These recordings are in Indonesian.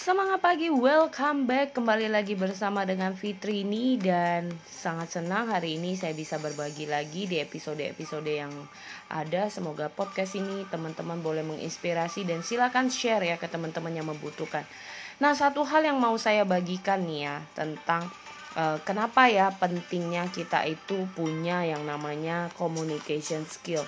Semangat pagi, welcome back kembali lagi bersama dengan Fitri ini dan sangat senang hari ini saya bisa berbagi lagi di episode-episode yang ada. Semoga podcast ini teman-teman boleh menginspirasi dan silakan share ya ke teman-teman yang membutuhkan. Nah, satu hal yang mau saya bagikan nih ya tentang uh, kenapa ya pentingnya kita itu punya yang namanya communication skill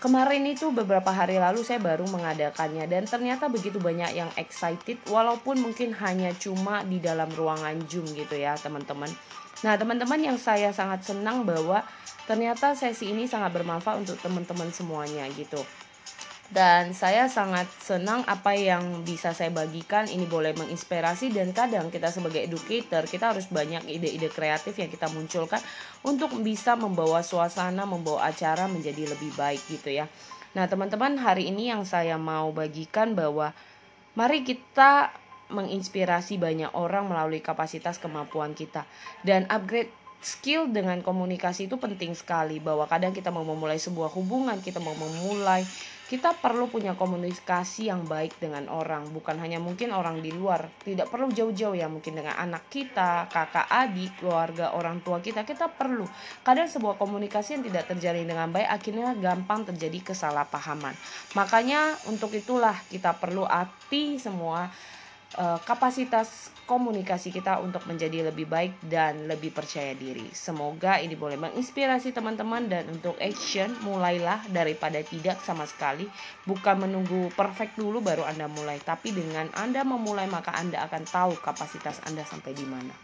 Kemarin itu beberapa hari lalu saya baru mengadakannya dan ternyata begitu banyak yang excited walaupun mungkin hanya cuma di dalam ruangan Zoom gitu ya teman-teman. Nah teman-teman yang saya sangat senang bahwa ternyata sesi ini sangat bermanfaat untuk teman-teman semuanya gitu dan saya sangat senang apa yang bisa saya bagikan. Ini boleh menginspirasi dan kadang kita sebagai educator kita harus banyak ide-ide kreatif yang kita munculkan untuk bisa membawa suasana membawa acara menjadi lebih baik gitu ya. Nah teman-teman hari ini yang saya mau bagikan bahwa mari kita menginspirasi banyak orang melalui kapasitas kemampuan kita. Dan upgrade skill dengan komunikasi itu penting sekali bahwa kadang kita mau memulai sebuah hubungan kita mau memulai kita perlu punya komunikasi yang baik dengan orang bukan hanya mungkin orang di luar. Tidak perlu jauh-jauh ya mungkin dengan anak kita kakak adik keluarga orang tua kita. Kita perlu. Kadang sebuah komunikasi yang tidak terjalin dengan baik akhirnya gampang terjadi kesalahpahaman. Makanya untuk itulah kita perlu hati semua kapasitas komunikasi kita untuk menjadi lebih baik dan lebih percaya diri. Semoga ini boleh menginspirasi teman-teman dan untuk action mulailah daripada tidak sama sekali. Bukan menunggu perfect dulu baru Anda mulai, tapi dengan Anda memulai maka Anda akan tahu kapasitas Anda sampai di mana.